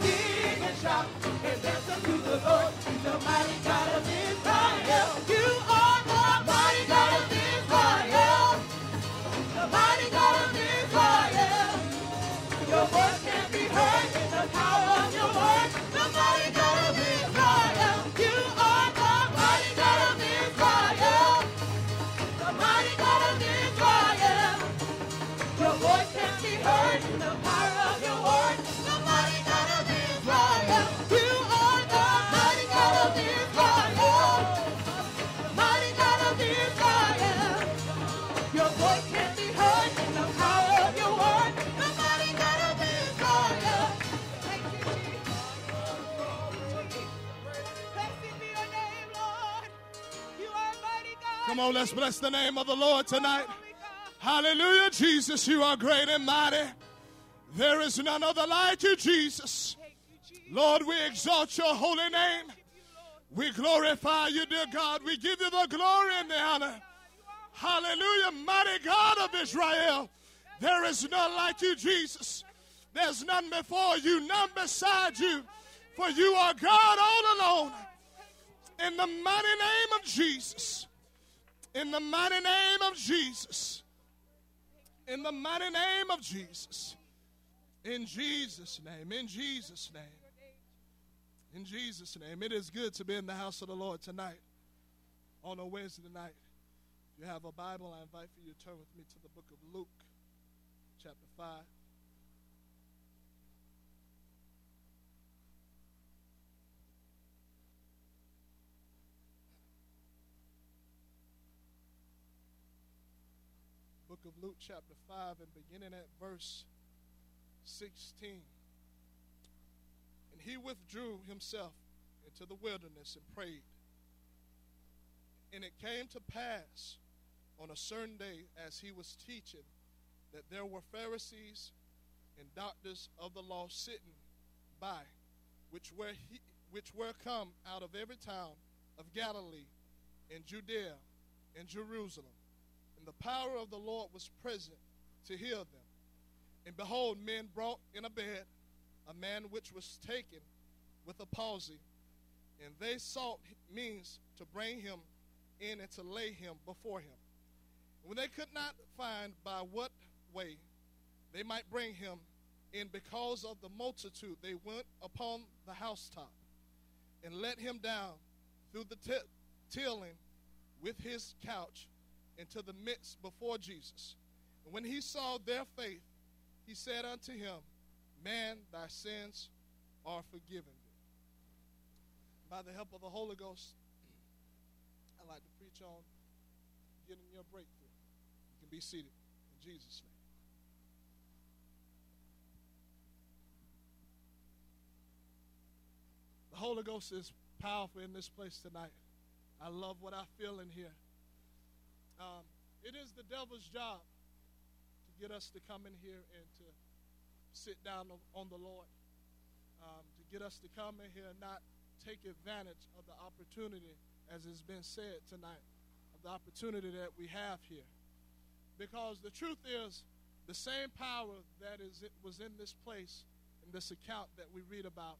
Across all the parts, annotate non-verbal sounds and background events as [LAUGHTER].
Let Come on, let's bless the name of the Lord tonight. Hallelujah, Jesus, you are great and mighty. There is none other like you, Jesus. Lord, we exalt your holy name. We glorify you, dear God. We give you the glory and the honor. Hallelujah, mighty God of Israel. There is none like you, Jesus. There's none before you, none beside you. For you are God all alone. In the mighty name of Jesus. In the mighty name of Jesus. In the mighty name of Jesus. In Jesus' name. In Jesus' name. In Jesus' name. It is good to be in the house of the Lord tonight on a Wednesday night. If you have a Bible, I invite for you to turn with me to the book of Luke, chapter 5. Of Luke, chapter 5, and beginning at verse 16. And he withdrew himself into the wilderness and prayed. And it came to pass on a certain day as he was teaching that there were Pharisees and doctors of the law sitting by, which were, he, which were come out of every town of Galilee and Judea and Jerusalem. And the power of the Lord was present to heal them. And behold, men brought in a bed a man which was taken with a palsy, and they sought means to bring him in and to lay him before him. When they could not find by what way they might bring him in because of the multitude, they went upon the housetop and let him down through the t- tilling with his couch into the midst before Jesus. And when he saw their faith, he said unto him, Man, thy sins are forgiven thee. By the help of the Holy Ghost, [CLEARS THROAT] I'd like to preach on getting your breakthrough. You can be seated in Jesus' name. The Holy Ghost is powerful in this place tonight. I love what I feel in here. Um, it is the devil's job to get us to come in here and to sit down on- the Lord, um, to get us to come in here and not take advantage of the opportunity, as has been said tonight, of the opportunity that we have here. Because the truth is, the same power that is it was in this place, in this account that we read about,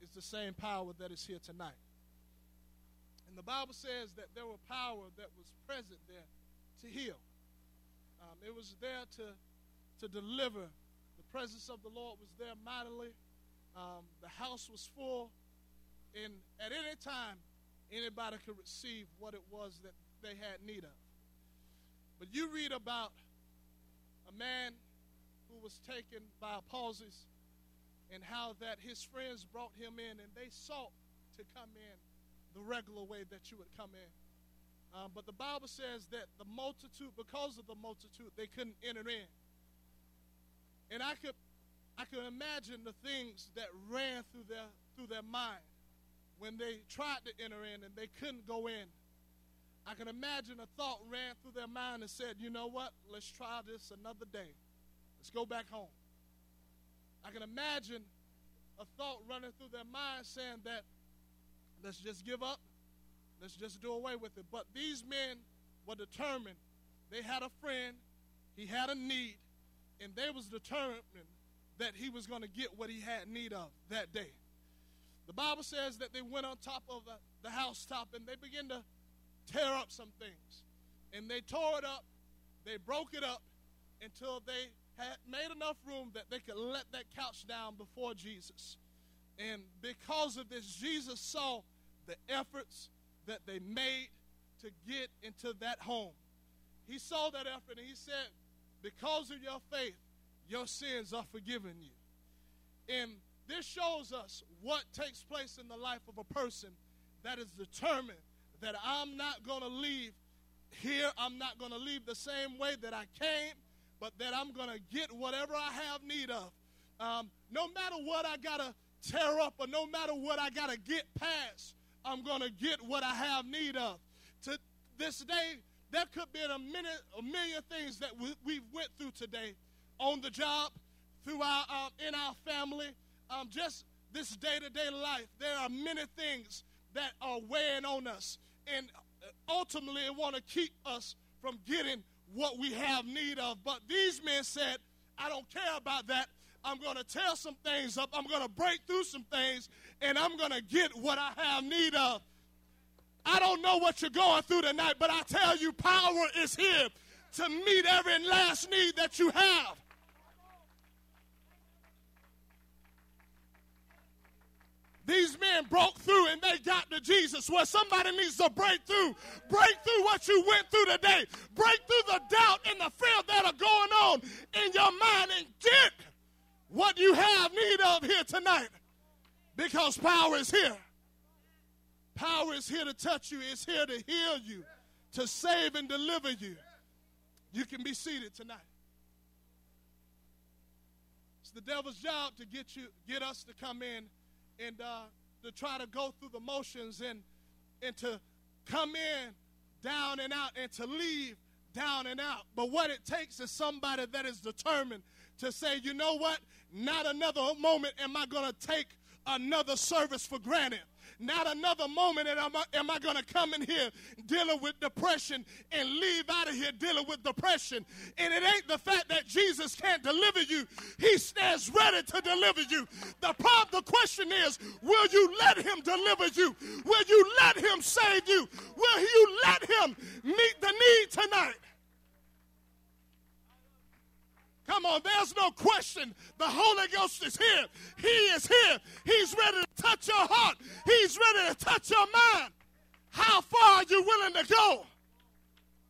is the same power that is here tonight. And the Bible says that there were power that was present there to heal. Um, it was there to, to deliver. The presence of the Lord was there mightily. Um, the house was full. And at any time, anybody could receive what it was that they had need of. But you read about a man who was taken by a palsies and how that his friends brought him in and they sought to come in the regular way that you would come in. Um, but the Bible says that the multitude, because of the multitude, they couldn't enter in. And I could, I could imagine the things that ran through their through their mind when they tried to enter in and they couldn't go in. I can imagine a thought ran through their mind and said, "You know what? Let's try this another day. Let's go back home. I can imagine a thought running through their mind saying that let's just give up, let's just do away with it. But these men were determined. They had a friend, he had a need, and they was determined that he was going to get what he had need of that day. The Bible says that they went on top of the, the housetop and they began to tear up some things. And they tore it up, they broke it up until they had made enough room that they could let that couch down before Jesus. And because of this, Jesus saw the efforts that they made to get into that home. He saw that effort and he said, Because of your faith, your sins are forgiven you. And this shows us what takes place in the life of a person that is determined that I'm not going to leave here, I'm not going to leave the same way that I came, but that I'm going to get whatever I have need of. Um, no matter what I got to tear up or no matter what I got to get past, I'm going to get what I have need of. To this day, there could be a, minute, a million things that we, we went through today on the job, through our, uh, in our family, um, just this day-to-day life. There are many things that are weighing on us, and ultimately want to keep us from getting what we have need of. But these men said, I don't care about that. I'm going to tear some things up. I'm going to break through some things, and I'm going to get what I have need of. I don't know what you're going through tonight, but I tell you, power is here to meet every last need that you have. These men broke through and they got to Jesus. Where somebody needs to break through. Break through what you went through today. Break through the doubt and the fear that are going on in your mind and get what you have need of here tonight. Because power is here. Power is here to touch you, it's here to heal you, to save and deliver you. You can be seated tonight. It's the devil's job to get you, get us to come in and uh, to try to go through the motions and and to come in down and out and to leave down and out. But what it takes is somebody that is determined to say, you know what? Not another moment am I going to take another service for granted. Not another moment am I, going to come in here dealing with depression and leave out of here dealing with depression. And it ain't the fact that Jesus can't deliver you, He stands ready to deliver you. The problem, the question is, will you let Him deliver you? Will you let Him save you? Will you let Him meet the need tonight? Come on, there's no question. The Holy Ghost is here. He is here. He's ready to touch your heart, He's ready to touch your mind. How far are you willing to go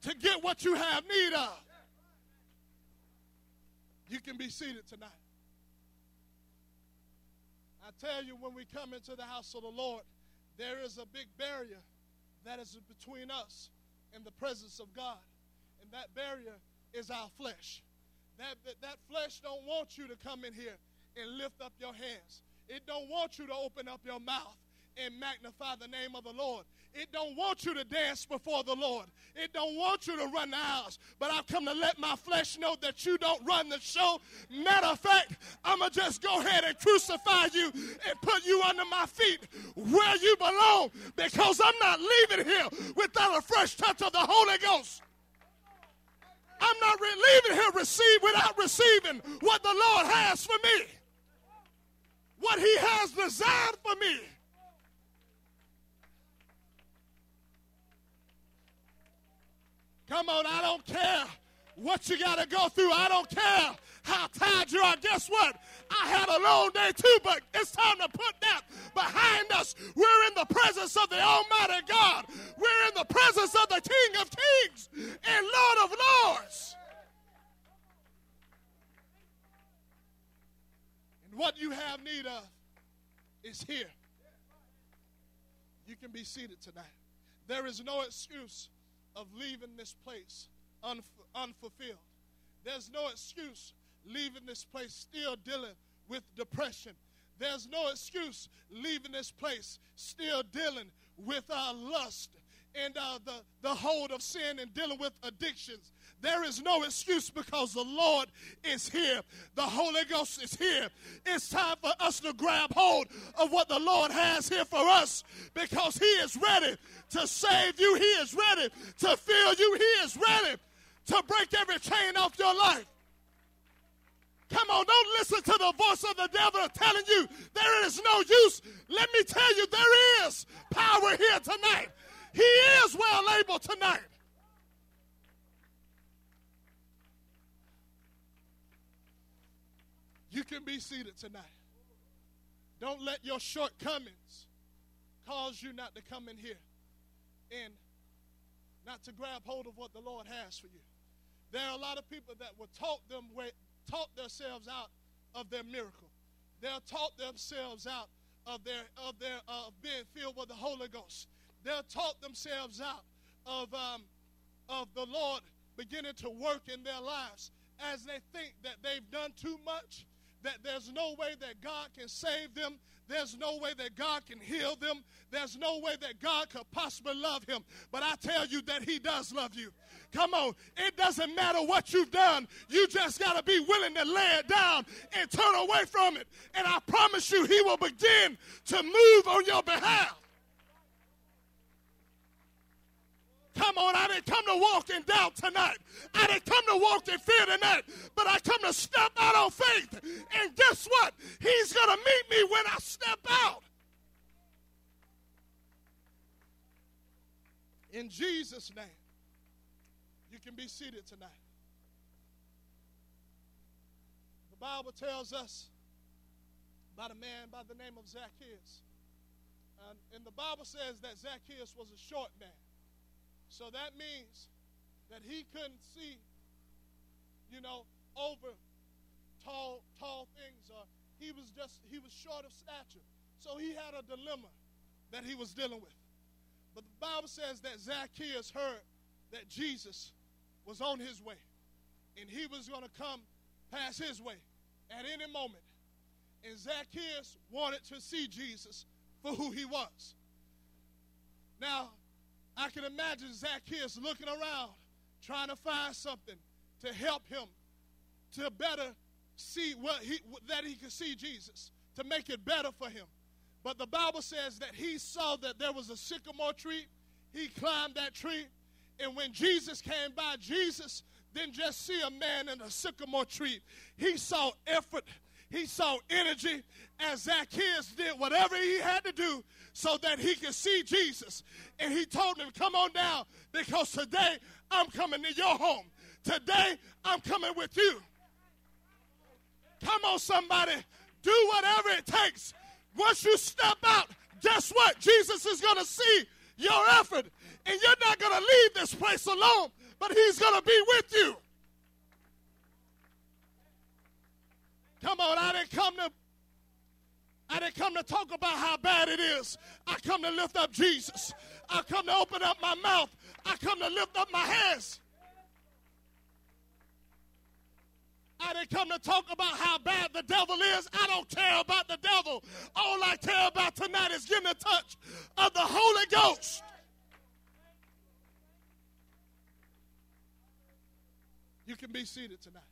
to get what you have need of? You can be seated tonight. I tell you, when we come into the house of the Lord, there is a big barrier that is between us and the presence of God. And that barrier is our flesh. That, that, that flesh don't want you to come in here and lift up your hands. It don't want you to open up your mouth and magnify the name of the Lord. It don't want you to dance before the Lord. It don't want you to run the house. But I've come to let my flesh know that you don't run the show. Matter of fact, I'm going to just go ahead and crucify you and put you under my feet where you belong because I'm not leaving here without a fresh touch of the Holy Ghost. I'm not leaving here receive without receiving what the Lord has for me. What he has designed for me. Come on, I don't care what you got to go through. I don't care how tired you are. Guess what? I had a long day too, but it's time to put that behind us. We're in the presence of the Almighty God. We're in the presence of the King of Kings and Lord of Lords. And what you have need of is here. You can be seated tonight. There is no excuse of leaving this place unf- unfulfilled. There's no excuse leaving this place still dealing with depression. There's no excuse leaving this place still dealing with our lust and uh, the, the hold of sin and dealing with addictions. There is no excuse because the Lord is here. The Holy Ghost is here. It's time for us to grab hold of what the Lord has here for us because He is ready to save you. He is ready to fill you. He is ready to break every chain off your life. Come on, don't listen to the voice of the devil telling you there is no use. Let me tell you, there is power here tonight. He is well able tonight. You can be seated tonight. Don't let your shortcomings cause you not to come in here and not to grab hold of what the Lord has for you. There are a lot of people that were taught them taught themselves out of their miracle. They're taught themselves out of their of their uh, being filled with the Holy Ghost. They're taught themselves out of um, of the Lord beginning to work in their lives as they think that they've done too much that there's no way that God can save them. There's no way that God can heal them. There's no way that God could possibly love him. But I tell you that he does love you. Come on. It doesn't matter what you've done. You just got to be willing to lay it down and turn away from it. And I promise you, he will begin to move on your behalf. Come on, I didn't come to walk in doubt tonight. I didn't come to walk in fear tonight, but I come to step out on faith. And guess what? He's going to meet me when I step out. In Jesus' name, you can be seated tonight. The Bible tells us about a man by the name of Zacchaeus. And, and the Bible says that Zacchaeus was a short man. So that means that he couldn't see, you know, over tall, tall things, or he was just he was short of stature. So he had a dilemma that he was dealing with. But the Bible says that Zacchaeus heard that Jesus was on his way, and he was going to come pass his way at any moment. And Zacchaeus wanted to see Jesus for who he was. Now, I can imagine Zacchaeus looking around, trying to find something to help him to better see what he that he could see Jesus, to make it better for him. But the Bible says that he saw that there was a sycamore tree. He climbed that tree. And when Jesus came by, Jesus didn't just see a man in a sycamore tree. He saw effort. He saw energy as Zacchaeus did whatever he had to do so that he could see Jesus. And he told him, Come on down because today I'm coming to your home. Today I'm coming with you. Come on, somebody. Do whatever it takes. Once you step out, guess what? Jesus is going to see your effort. And you're not going to leave this place alone, but he's going to be with you. Come on, I didn't come to I didn't come to talk about how bad it is. I come to lift up Jesus. I come to open up my mouth. I come to lift up my hands. I didn't come to talk about how bad the devil is. I don't care about the devil. All I care about tonight is getting a touch of the Holy Ghost. You can be seated tonight.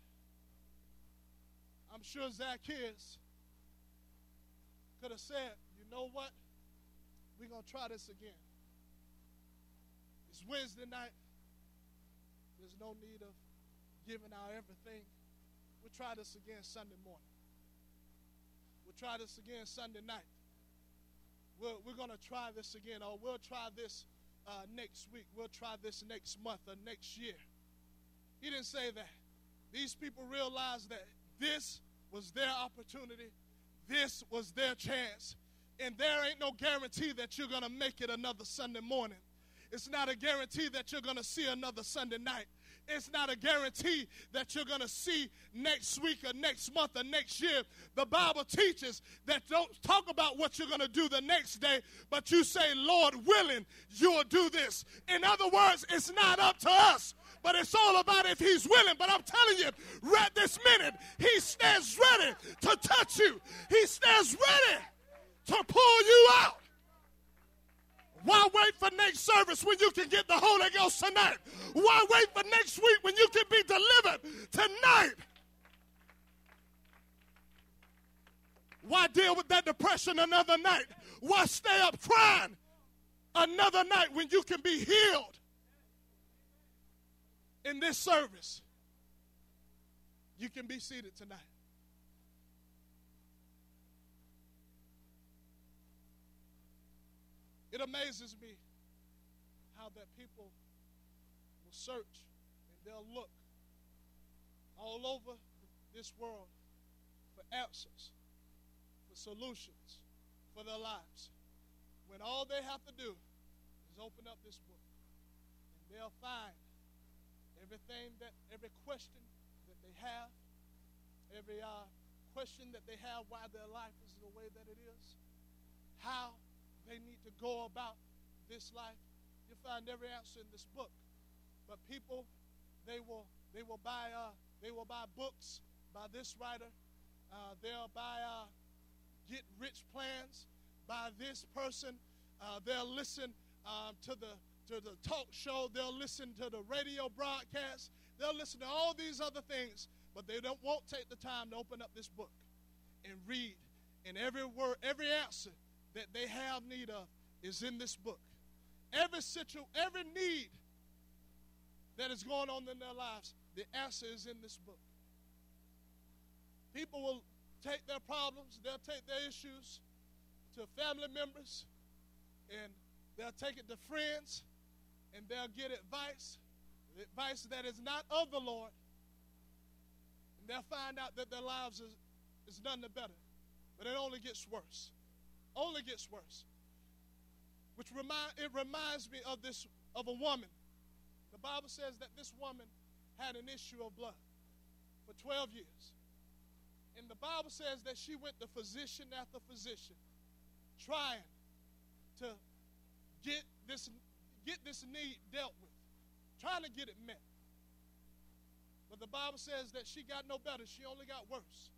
Sure Zacchaeus could have said, you know what? We're going to try this again. It's Wednesday night. There's no need of giving out everything. We'll try this again Sunday morning. We'll try this again Sunday night. We're, we're going to try this again, or we'll try this uh, next week. We'll try this next month or next year. He didn't say that. These people realized that this was their opportunity this was their chance. And there ain't no guarantee that you're going to make it another Sunday morning. It's not a guarantee that you're going to see another Sunday night. It's not a guarantee that you're going to see next week or next month or next year. The Bible teaches that don't talk about what you're going to do the next day, but you say, Lord willing, you'll do this. In other words, it's not up to us but it's all about if he's willing. But I'm telling you, right this minute, he stands ready to touch you. He stands ready to pull you out. Why wait for next service when you can get the Holy Ghost tonight? Why wait for next week when you can be delivered tonight? Why deal with that depression another night? Why stay up crying another night when you can be healed in this service? You can be seated tonight. It amazes me how that people will search and they'll look all over this world for answers for solutions for their lives. When all they have to do is open up this book, and they'll find everything that, every question that they have, every uh, question that they have why their life is the way that it is, how they need to go about this life. You'll find every answer in this book. But people, they will they will buy uh, they will buy books by this writer. Uh, they'll buy uh, get rich plans by this person. Uh, they'll listen um, to the to the talk show. They'll listen to the radio broadcast. They'll listen to all these other things, but they don't won't take the time to open up this book and read. And every word, every answer that they have need of is in this book. Every situ, every need that is going on in their lives, the answer is in this book. People will take their problems, they'll take their issues to family members, and they'll take it to friends, they'll get advice, advice that is not of the Lord, and they'll find out that their lives is, is none the better. But it only gets worse. Only gets worse. Which remind it reminds me of this of a woman. The Bible says that this woman had an issue of blood for 12 years. And the Bible says that she went to physician after physician trying to get this, get this need dealt with, trying to get it met. But the Bible says that she got no better, she only got worse.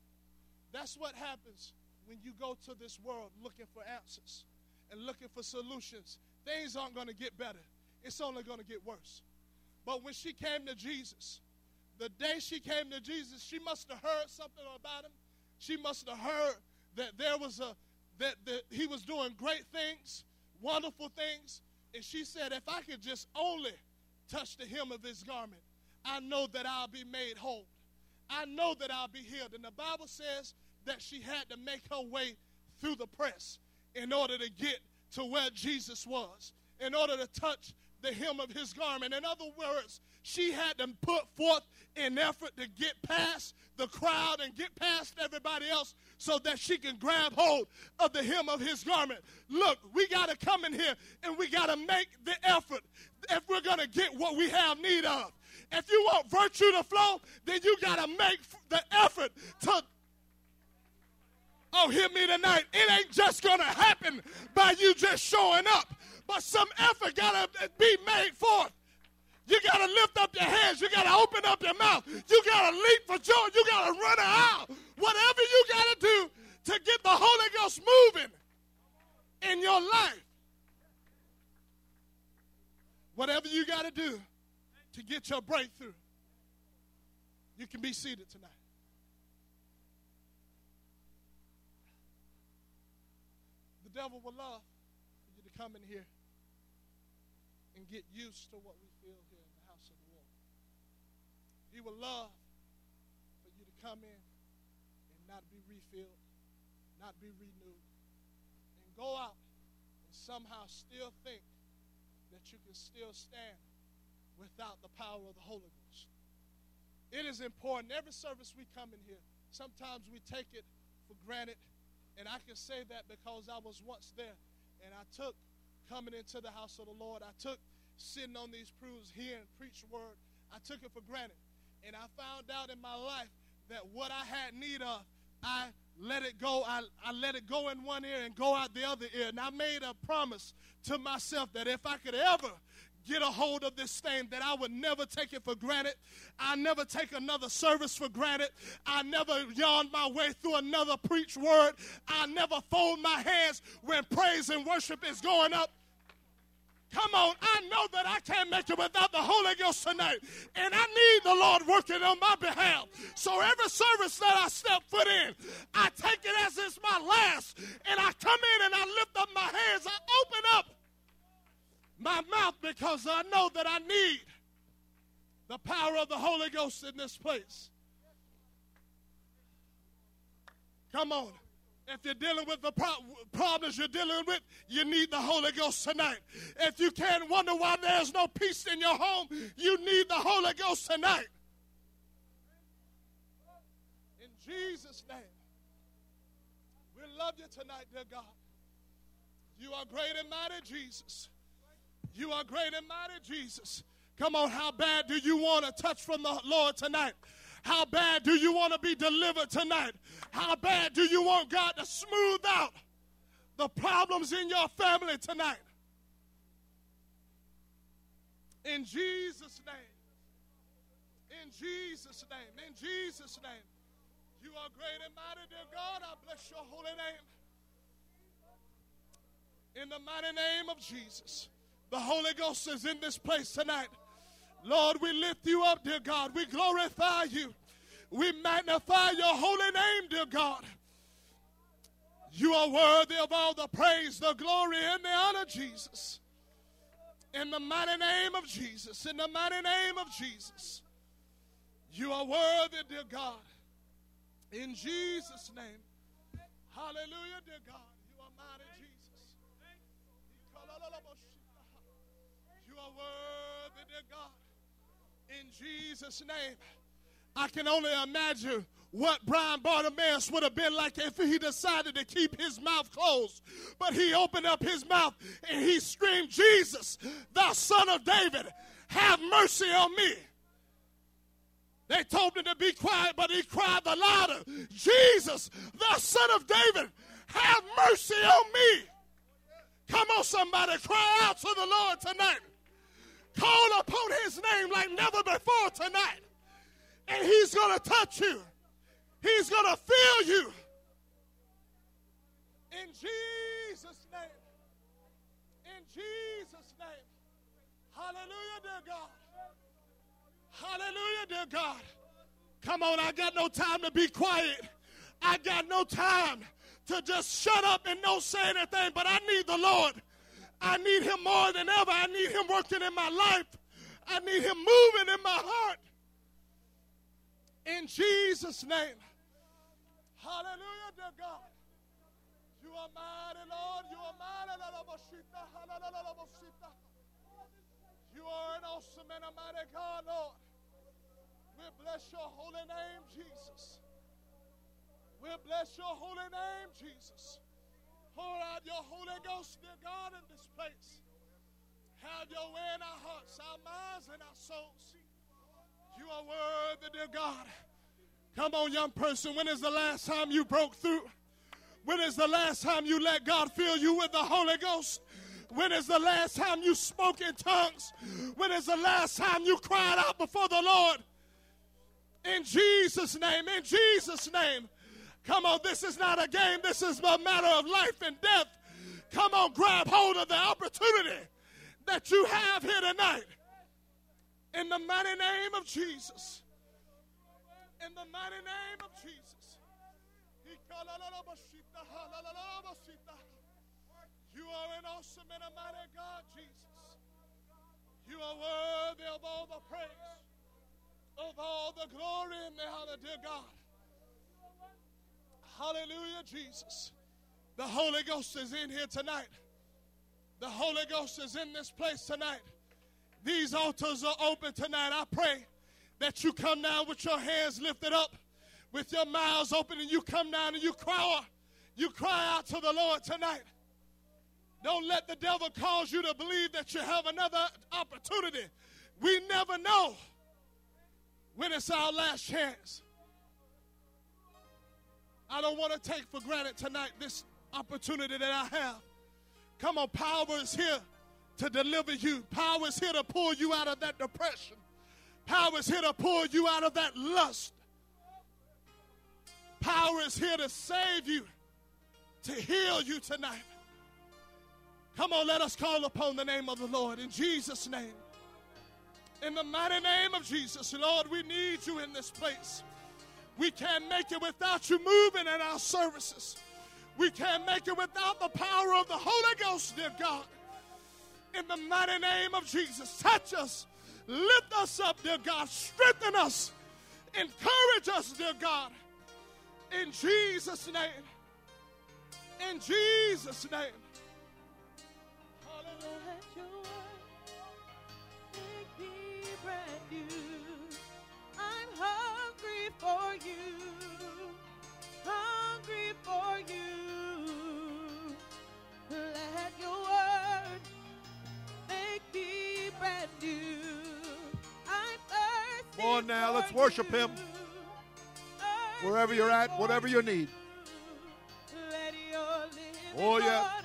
That's what happens when you go to this world looking for answers and looking for solutions. Things aren't going to get better, it's only going to get worse. But when she came to Jesus, the day she came to Jesus, she must have heard something about him. She must have heard that there was a that, that he was doing great things, wonderful things. And she said, if I could just only touch the hem of his garment, I know that I'll be made whole. I know that I'll be healed. And the Bible says that she had to make her way through the press in order to get to where Jesus was, in order to touch the hem of his garment. In other words, she had to put forth an effort to get past the crowd and get past everybody else so that she can grab hold of the hem of his garment. Look, we got to come in here and we got to make the effort if we're going to get what we have need of. If you want virtue to flow, then you got to make the effort to. Oh, hear me tonight. It ain't just going to happen by you just showing up, but some effort got to be made forth. You got to lift up your hands. You got to open up your mouth. You got to leap for joy. You got to run out. Whatever you got to do to get the Holy Ghost moving in your life. Whatever you got to do to get your breakthrough. You can be seated tonight. The devil will love for you to come in here and get used to what we feel here in the house of the Lord. he would love for you to come in and not be refilled, not be renewed, and go out and somehow still think that you can still stand without the power of the Holy Ghost. It is important. Every service we come in here, sometimes we take it for granted. And I can say that because I was once there. And I took coming into the house of the Lord, I took sitting on these pews, hearing preach word, I took it for granted. And I found out in my life that what I had need of, I let it go. I, I let it go in one ear and go out the other ear. And I made a promise to myself that if I could ever get a hold of this thing that I would never take it for granted. I never take another service for granted. I never yawn my way through another preach word. I never fold my hands when praise and worship is going up. Come on, I know that I can't make it without the Holy Ghost tonight. And I need the Lord working on my behalf. So every service that I step foot in, I take it as it's my last. And I come in and I lift up my hands. I open up my mouth because I know that I need the power of the Holy Ghost in this place. Come on. If you're dealing with the pro- problems you're dealing with, you need the Holy Ghost tonight. If you can't wonder why there's no peace in your home, you need the Holy Ghost tonight. In Jesus' name, we love you tonight, dear God. You are great and mighty, Jesus. You are great and mighty, Jesus. Come on, how bad do you want a touch from the Lord tonight? How bad do you want to be delivered tonight? How bad do you want God to smooth out the problems in your family tonight? In Jesus' name. In Jesus' name. In Jesus' name. You are great and mighty, dear God. I bless your holy name. In the mighty name of Jesus. The Holy Ghost is in this place tonight. Lord, we lift you up, dear God. We glorify you. We magnify your holy name, dear God. You are worthy of all the praise, the glory, and the honor, Jesus. In the mighty name of Jesus, in the mighty name of Jesus. You are worthy, dear God. In Jesus' name. Hallelujah, dear God. You are mighty, Jesus. You are worthy, dear God in Jesus' name. I can only imagine what blind Bartimaeus would have been like if he decided to keep his mouth closed. But he opened up his mouth and he screamed, Jesus, thou son of David, have mercy on me. They told him to be quiet, but he cried the louder, Jesus, thou son of David, have mercy on me. Come on, somebody, cry out to the Lord tonight. Call upon his name like never before tonight. And he's going to touch you. He's going to fill you. In Jesus' name. In Jesus' name. Hallelujah, dear God. Hallelujah, dear God. Come on, I got no time to be quiet. I got no time to just shut up and not say anything, but I need the Lord I need him more than ever. I need him working in my life. I need him moving in my heart. In Jesus' name. Hallelujah, dear God. You are mighty, Lord. You are mighty. You are an awesome and a mighty God, Lord. We bless your holy name, Jesus. We bless your holy name, Jesus. Pour out your Holy Ghost, dear God, in this place. Have your way in our hearts, our minds, and our souls. You are worthy, dear God. Come on, young person. When is the last time you broke through? When is the last time you let God fill you with the Holy Ghost? When is the last time you spoke in tongues? When is the last time you cried out before the Lord? In Jesus' name, in Jesus' name. Come on, this is not a game. This is a matter of life and death. Come on, grab hold of the opportunity that you have here tonight. In the mighty name of Jesus. In the mighty name of Jesus. You are an awesome and a mighty God, Jesus. You are worthy of all the praise, of all the glory and the honor, dear God. Hallelujah, Jesus. The Holy Ghost is in here tonight. The Holy Ghost is in this place tonight. These altars are open tonight. I pray that you come down with your hands lifted up, with your mouths open, and you come down and you cry, you cry out to the Lord tonight. Don't let the devil cause you to believe that you have another opportunity. We never know when it's our last chance. I don't want to take for granted tonight this opportunity that I have. Come on, power is here to deliver you. Power is here to pull you out of that depression. Power is here to pull you out of that lust. Power is here to save you, to heal you tonight. Come on, let us call upon the name of the Lord in Jesus' name. In the mighty name of Jesus, Lord, we need you in this place. We can't make it without you moving in our services. We can't make it without the power of the Holy Ghost, dear God. In the mighty name of Jesus, touch us, lift us up, dear God, strengthen us, encourage us, dear God. In Jesus' name. In Jesus' name. For you, hungry for you. Let your word make me brand new. I'm thirsty Come on now, let's worship you, Him. Wherever you're at, whatever you need. Let your Oh, yeah.